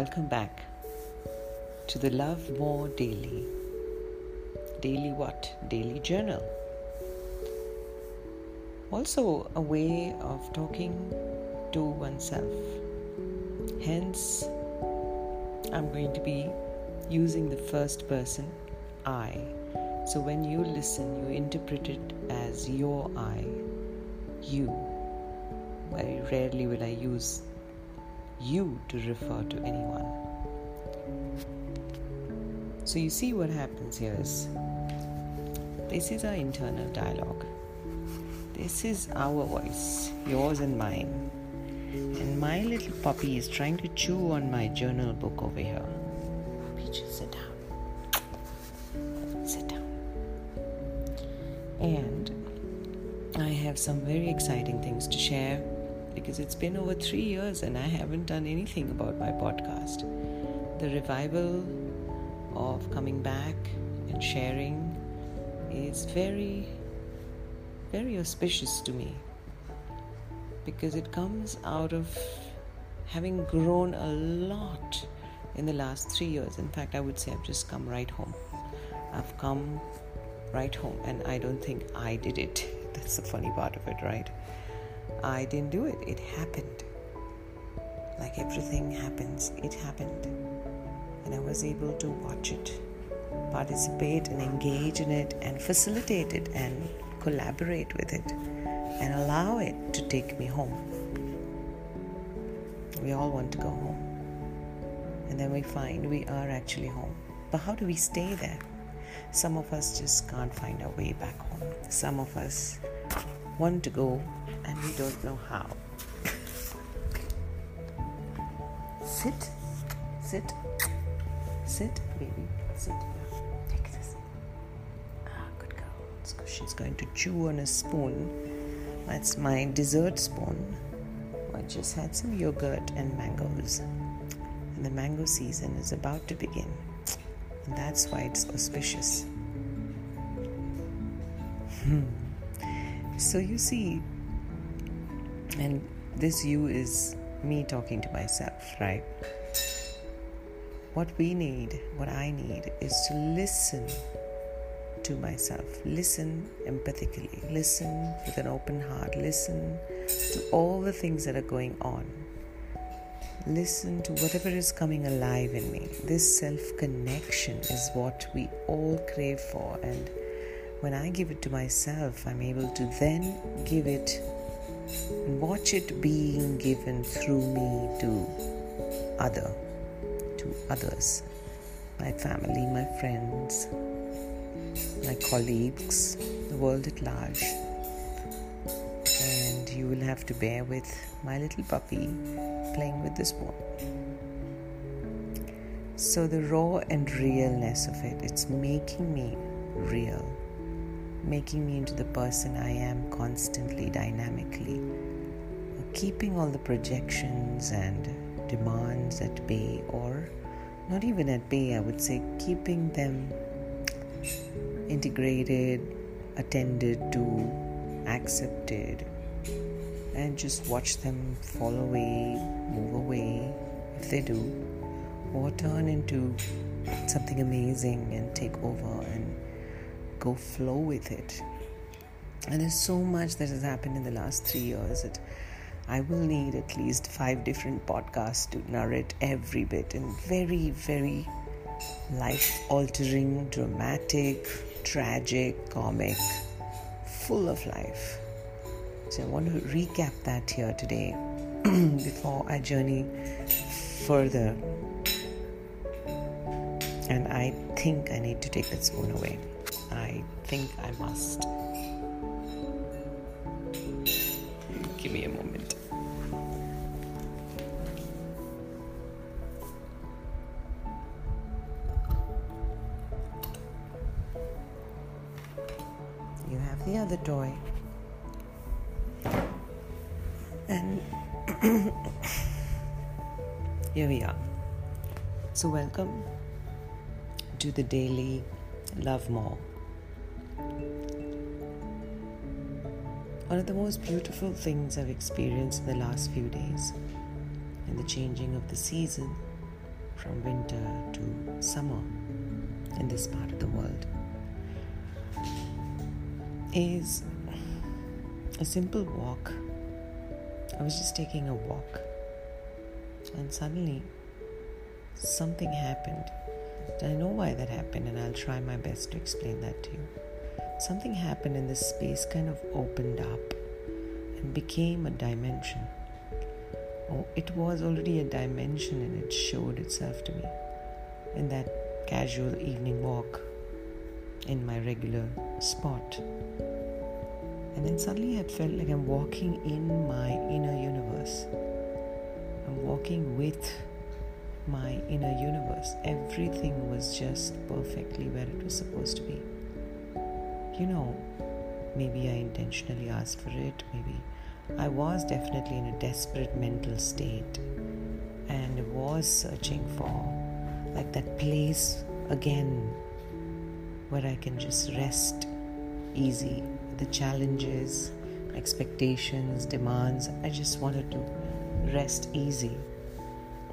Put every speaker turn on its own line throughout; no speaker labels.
Welcome back to the Love More Daily. Daily what? Daily journal. Also, a way of talking to oneself. Hence, I'm going to be using the first person, I. So when you listen, you interpret it as your I, you. Very rarely will I use you to refer to anyone. So you see what happens here is this is our internal dialogue. This is our voice, yours and mine. And my little puppy is trying to chew on my journal book over here. Peaches, sit down. Sit down. And I have some very exciting things to share because it's been over three years and I haven't done anything about my podcast. The revival of coming back and sharing is very, very auspicious to me because it comes out of having grown a lot in the last three years. In fact, I would say I've just come right home. I've come right home, and I don't think I did it. That's the funny part of it, right? I didn't do it, it happened. Like everything happens, it happened. And I was able to watch it, participate and engage in it, and facilitate it, and collaborate with it, and allow it to take me home. We all want to go home. And then we find we are actually home. But how do we stay there? Some of us just can't find our way back home. Some of us want to go and we don't know how. sit, sit, sit, baby, sit. Take this. Ah, good girl. She's going to chew on a spoon. That's my dessert spoon. I just had some yogurt and mangoes. And the mango season is about to begin. And that's why it's auspicious. Hmm. So you see, and this you is me talking to myself, right? What we need, what I need, is to listen to myself. Listen empathically. Listen with an open heart. Listen to all the things that are going on. Listen to whatever is coming alive in me. This self connection is what we all crave for. And when I give it to myself, I'm able to then give it and watch it being given through me to other to others. My family my friends my colleagues the world at large. And you will have to bear with my little puppy playing with the spoon so the raw and realness of it it's making me real making me into the person I am constantly, dynamically, keeping all the projections and demands at bay, or not even at bay, I would say, keeping them integrated, attended to, accepted, and just watch them fall away, move away. If they do, or turn into something amazing and take over and go flow with it. And there's so much that has happened in the last three years that I will need at least five different podcasts to narrate every bit and very, very life altering, dramatic, tragic, comic, full of life. So I want to recap that here today before I journey further. And I think I need to take that spoon away. I think I must. Give me a moment. You have the other toy. And here we are. So, welcome to the daily Love More. One of the most beautiful things I've experienced in the last few days in the changing of the season from winter to summer in this part of the world is a simple walk. I was just taking a walk, and suddenly something happened. And I know why that happened, and I'll try my best to explain that to you. Something happened, and this space kind of opened up and became a dimension. Oh, it was already a dimension, and it showed itself to me in that casual evening walk in my regular spot. And then suddenly I felt like I'm walking in my inner universe. I'm walking with my inner universe. Everything was just perfectly where it was supposed to be. You know, maybe I intentionally asked for it, maybe I was definitely in a desperate mental state and was searching for like that place again where I can just rest easy. The challenges, expectations, demands, I just wanted to rest easy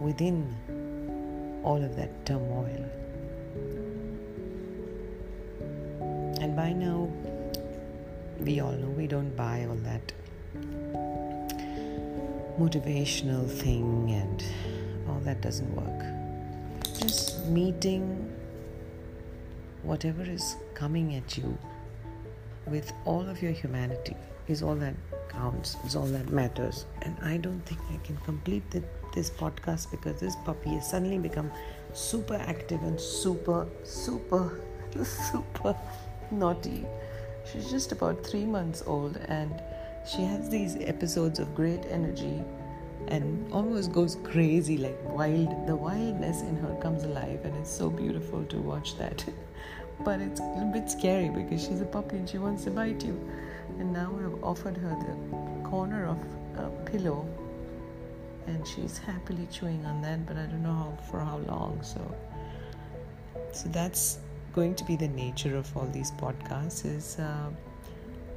within all of that turmoil. By now, we all know we don't buy all that motivational thing and all that doesn't work. Just meeting whatever is coming at you with all of your humanity is all that counts, is all that matters. And I don't think I can complete the, this podcast because this puppy has suddenly become super active and super, super, super naughty. She's just about three months old and she has these episodes of great energy and almost goes crazy like wild the wildness in her comes alive and it's so beautiful to watch that but it's a bit scary because she's a puppy and she wants to bite you. And now I've offered her the corner of a pillow, and she's happily chewing on that, but I don't know how, for how long. So, so that's going to be the nature of all these podcasts: is uh,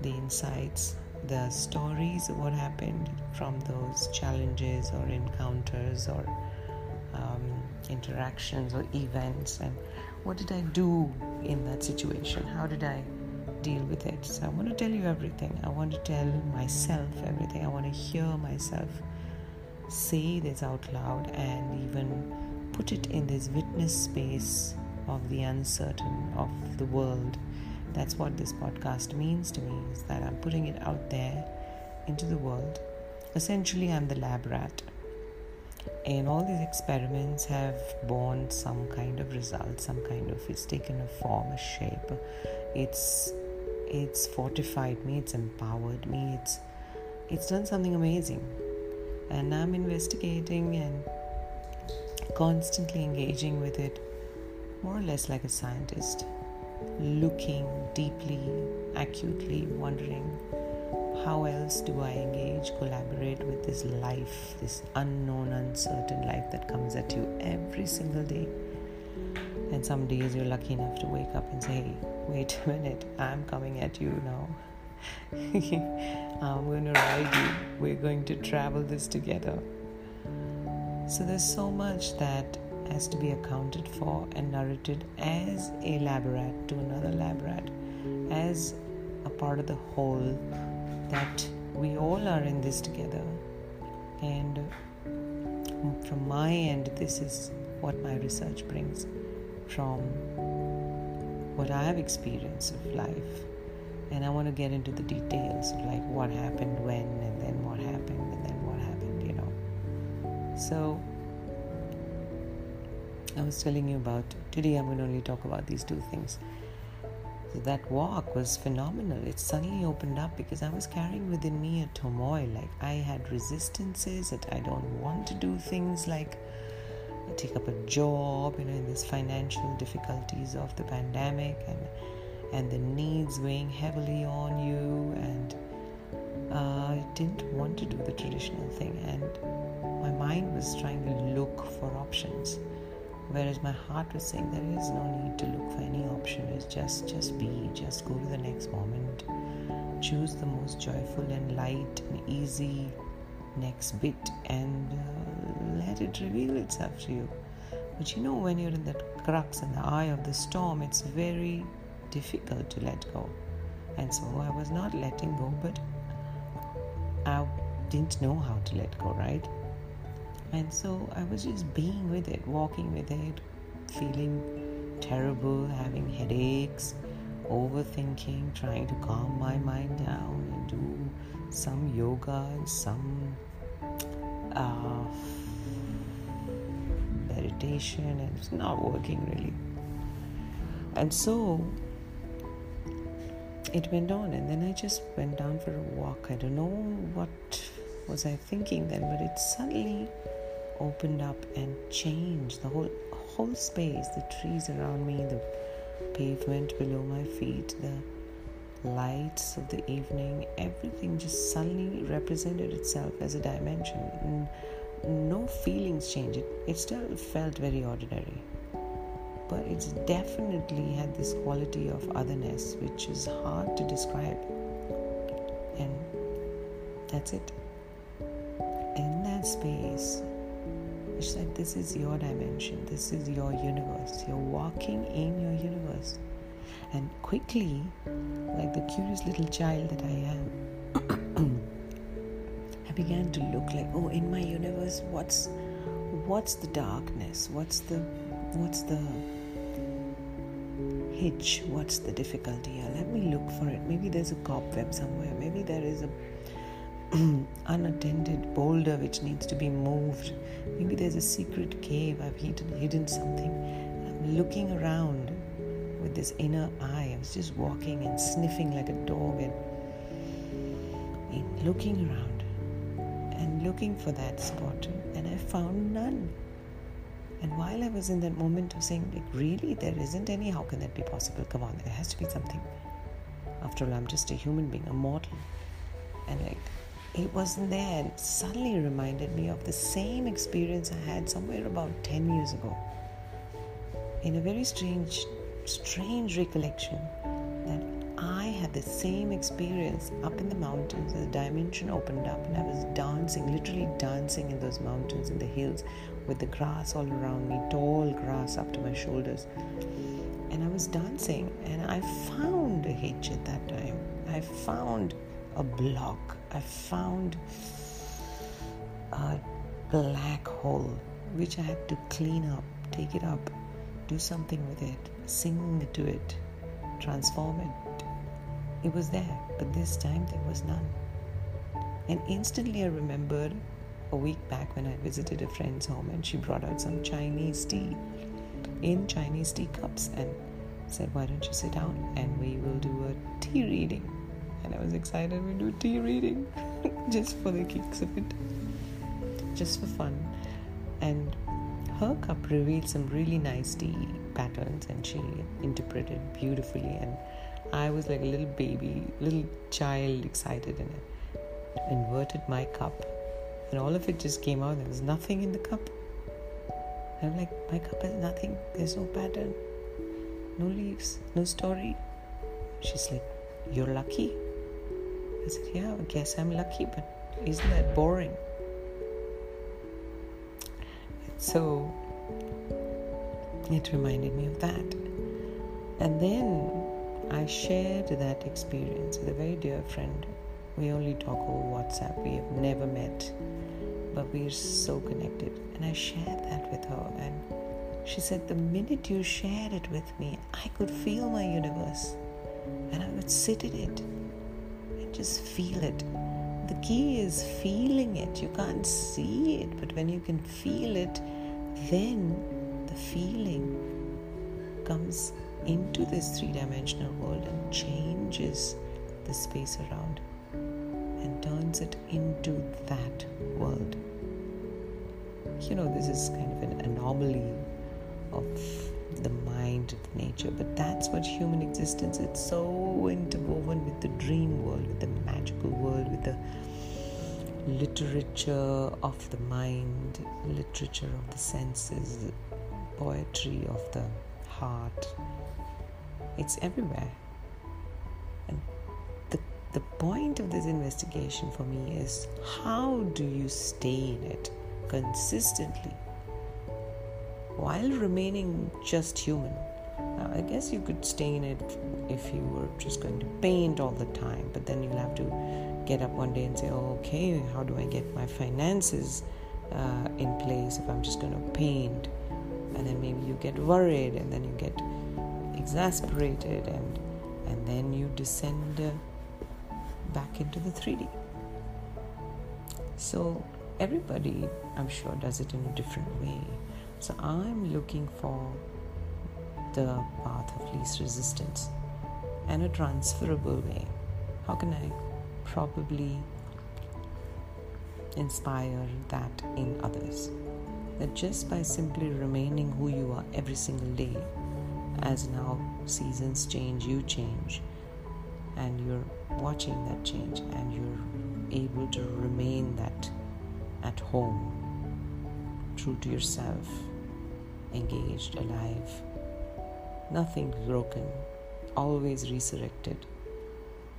the insights, the stories what happened from those challenges or encounters or um, interactions or events and what did I do in that situation? How did I deal with it? So I want to tell you everything. I want to tell myself everything. I want to hear myself say this out loud and even put it in this witness space of the uncertain of the world. That's what this podcast means to me is that I'm putting it out there into the world. Essentially, I'm the lab rat and all these experiments have borne some kind of result some kind of it's taken a form a shape it's it's fortified me it's empowered me it's it's done something amazing and i'm investigating and constantly engaging with it more or less like a scientist looking deeply acutely wondering how else do I engage, collaborate with this life, this unknown, uncertain life that comes at you every single day? And some days you're lucky enough to wake up and say, hey, wait a minute, I'm coming at you now. I'm going to ride you. We're going to travel this together. So there's so much that has to be accounted for and narrated as a lab rat to another lab rat, as a part of the whole that we all are in this together. And from my end, this is what my research brings from what I have experienced of life. And I want to get into the details of like what happened when, and then what happened, and then what happened, you know. So, I was telling you about today, I'm going to only talk about these two things that walk was phenomenal. It suddenly opened up because I was carrying within me a turmoil. Like I had resistances that I don't want to do things like take up a job, you know, in these financial difficulties of the pandemic and and the needs weighing heavily on you and uh, I didn't want to do the traditional thing and my mind was trying to look for options whereas my heart was saying there is no need to look for any option it's just just be just go to the next moment choose the most joyful and light and easy next bit and uh, let it reveal itself to you. But you know, when you're in that crux in the eye of the storm, it's very difficult to let go. And so I was not letting go, but I didn't know how to let go, right? And so I was just being with it, walking with it, feeling terrible, having headaches, overthinking, trying to calm my mind down and do some yoga and some uh, meditation, and it's not working really. And so it went on, and then I just went down for a walk. I don't know what was I thinking then, but it suddenly opened up and changed the whole whole space, the trees around me, the pavement below my feet, the lights of the evening, everything just suddenly represented itself as a dimension. No feelings changed. It, it still felt very ordinary. But it's definitely had this quality of otherness which is hard to describe. And that's it. In that space, it's like this is your dimension, this is your universe. You're walking in your universe. And quickly, like the curious little child that I am, I began to look like, oh, in my universe, what's what's the darkness? What's the what's the hitch? What's the difficulty? Let me look for it. Maybe there's a cobweb somewhere. Maybe there is a unattended boulder which needs to be moved. Maybe there's a secret cave, I've hidden, hidden something. I'm looking around with this inner eye. I was just walking and sniffing like a dog and, and looking around and looking for that spot. And I found none. And while I was in that moment of saying, like, really, there isn't any, how can that be possible? Come on, there has to be something. After all, I'm just a human being, a mortal. And like, it wasn't there. Suddenly reminded me of the same experience I had somewhere about 10 years ago. In a very strange, strange recollection that I had the same experience up in the mountains. The dimension opened up, and I was dancing, literally dancing in those mountains, in the hills, with the grass all around me, tall grass up to my shoulders. And I was dancing, and I found a hitch at that time. I found a block. I found a black hole which I had to clean up, take it up, do something with it, sing to it, transform it. It was there, but this time there was none. And instantly I remembered a week back when I visited a friend's home and she brought out some Chinese tea in Chinese tea cups and said, Why don't you sit down and we will do a tea reading? And I was excited we do tea reading just for the kicks of it, just for fun. And her cup revealed some really nice tea patterns, and she interpreted beautifully. And I was like a little baby, little child, excited, and I inverted my cup, and all of it just came out. There was nothing in the cup. I'm like, my cup has nothing. There's no pattern, no leaves, no story. She's like, You're lucky. I said, Yeah, I guess I'm lucky, but isn't that boring? So it reminded me of that. And then I shared that experience with a very dear friend. We only talk over WhatsApp, we have never met, but we're so connected. And I shared that with her, and she said, The minute you shared it with me, I could feel my universe, and I would sit in it just feel it. The key is feeling it. You can't see it, but when you can feel it, then the feeling comes into this three dimensional world and changes the space around and turns it into that world. You know, this is kind of an anomaly of the mind of nature but that's what human existence it's so interwoven with the dream world with the magical world with the literature of the mind literature of the senses poetry of the heart. It's everywhere. And the, the point of this investigation for me is how do you stay in it consistently while remaining just human. Now, I guess you could stay in it if you were just going to paint all the time, but then you'll have to get up one day and say, oh, okay, how do I get my finances uh, in place if I'm just going to paint? And then maybe you get worried and then you get exasperated and and then you descend uh, back into the 3D. So everybody, I'm sure, does it in a different way. So I'm looking for the path of least resistance and a transferable way. How can I probably inspire that in others? That just by simply remaining who you are every single day, as now seasons change, you change, and you're watching that change, and you're able to remain that at home, true to yourself, engaged, alive, nothing broken, always resurrected,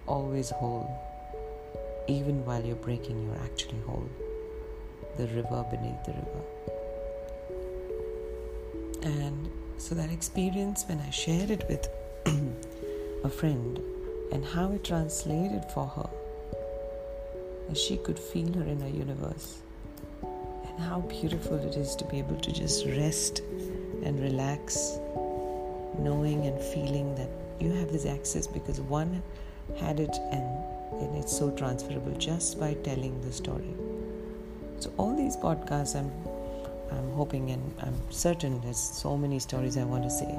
always whole. Even while you're breaking, you're actually whole. The river beneath the river. And so that experience, when I shared it with a friend and how it translated for her, and she could feel her inner universe how beautiful it is to be able to just rest and relax, knowing and feeling that you have this access because one had it and, and it's so transferable just by telling the story. So all these podcasts I'm I'm hoping and I'm certain there's so many stories I want to say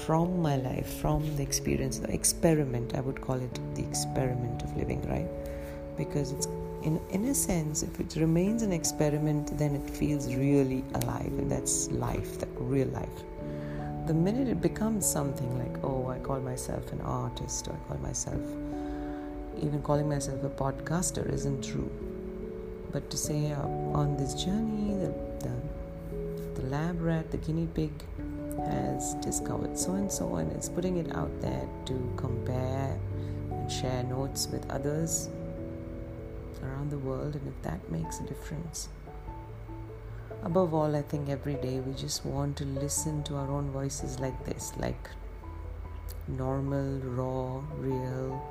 from my life, from the experience, the experiment, I would call it the experiment of living, right? Because it's in, in a sense, if it remains an experiment, then it feels really alive, and that's life, that real life. The minute it becomes something like, oh, I call myself an artist, or I call myself, even calling myself a podcaster isn't true. But to say uh, on this journey, the, the, the lab rat, the guinea pig, has discovered so and so, and it's putting it out there to compare and share notes with others around the world and if that makes a difference. Above all, I think every day we just want to listen to our own voices like this, like normal, raw, real,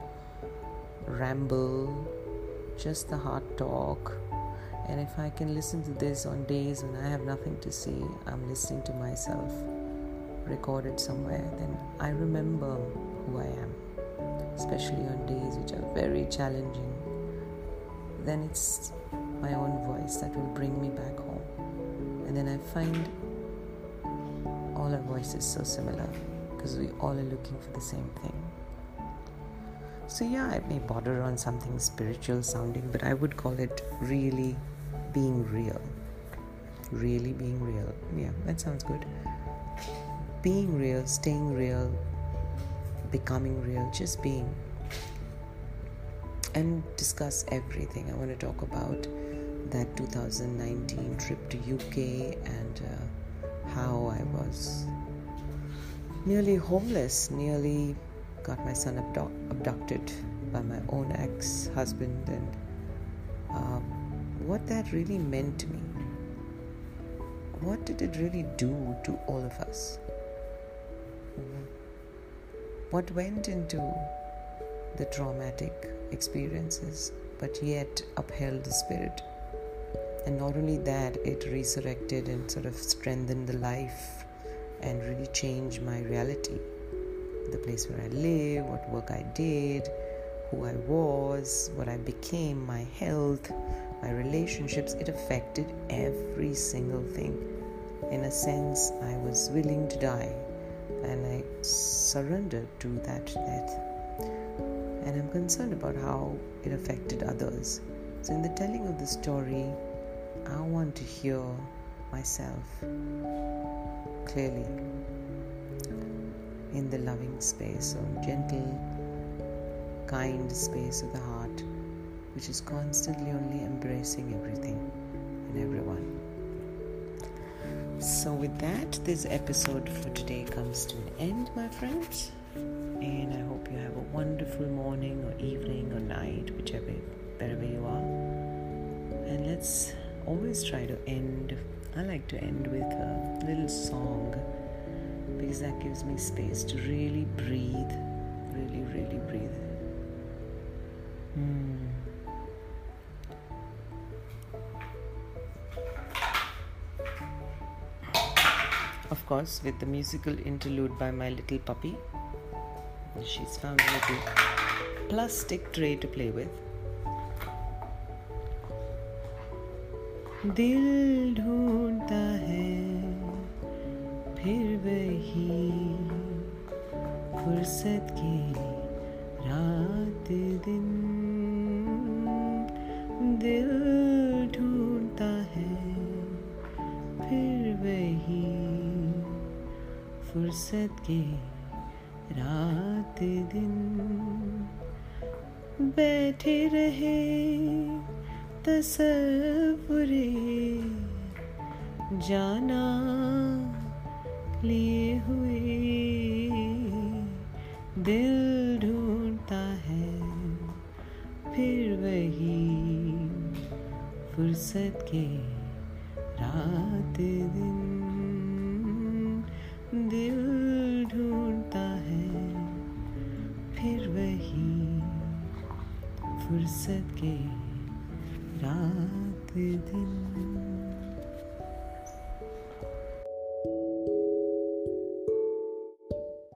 ramble, just the heart talk. And if I can listen to this on days when I have nothing to say, I'm listening to myself recorded somewhere, then I remember who I am, especially on days which are very challenging then it's my own voice that will bring me back home. And then I find all our voices so similar because we all are looking for the same thing. So, yeah, I may border on something spiritual sounding, but I would call it really being real. Really being real. Yeah, that sounds good. Being real, staying real, becoming real, just being and discuss everything. I want to talk about that 2019 trip to UK and uh, how I was nearly homeless, nearly got my son abdu- abducted by my own ex husband, and um, what that really meant to me. What did it really do to all of us? What went into the traumatic experiences, but yet upheld the spirit. And not only that, it resurrected and sort of strengthened the life and really changed my reality. The place where I live, what work I did, who I was, what I became, my health, my relationships, it affected every single thing. In a sense, I was willing to die and I surrendered to that death and I'm concerned about how it affected others. So, in the telling of the story, I want to hear myself clearly in the loving space or gentle, kind space of the heart, which is constantly only embracing everything and everyone. So, with that, this episode for today comes to an end, my friends and I hope you have a wonderful morning or evening or night, whichever, wherever you are. And let's always try to end, I like to end with a little song because that gives me space to really breathe, really, really breathe. Hmm. Of course, with the musical interlude by my little puppy. She's found a little plastic tray to play with. दिल ढूंढता है फिर वही फुर्सत की रात दिन दिल ढूंढता है फिर वही फुर्सत के रात दिन बैठे रहे तस्वुरे जाना लिए हुए। दिल ढूंढता है फिर वही फुर्सत के रात दिन। दिल फुर्सत के रात दिन।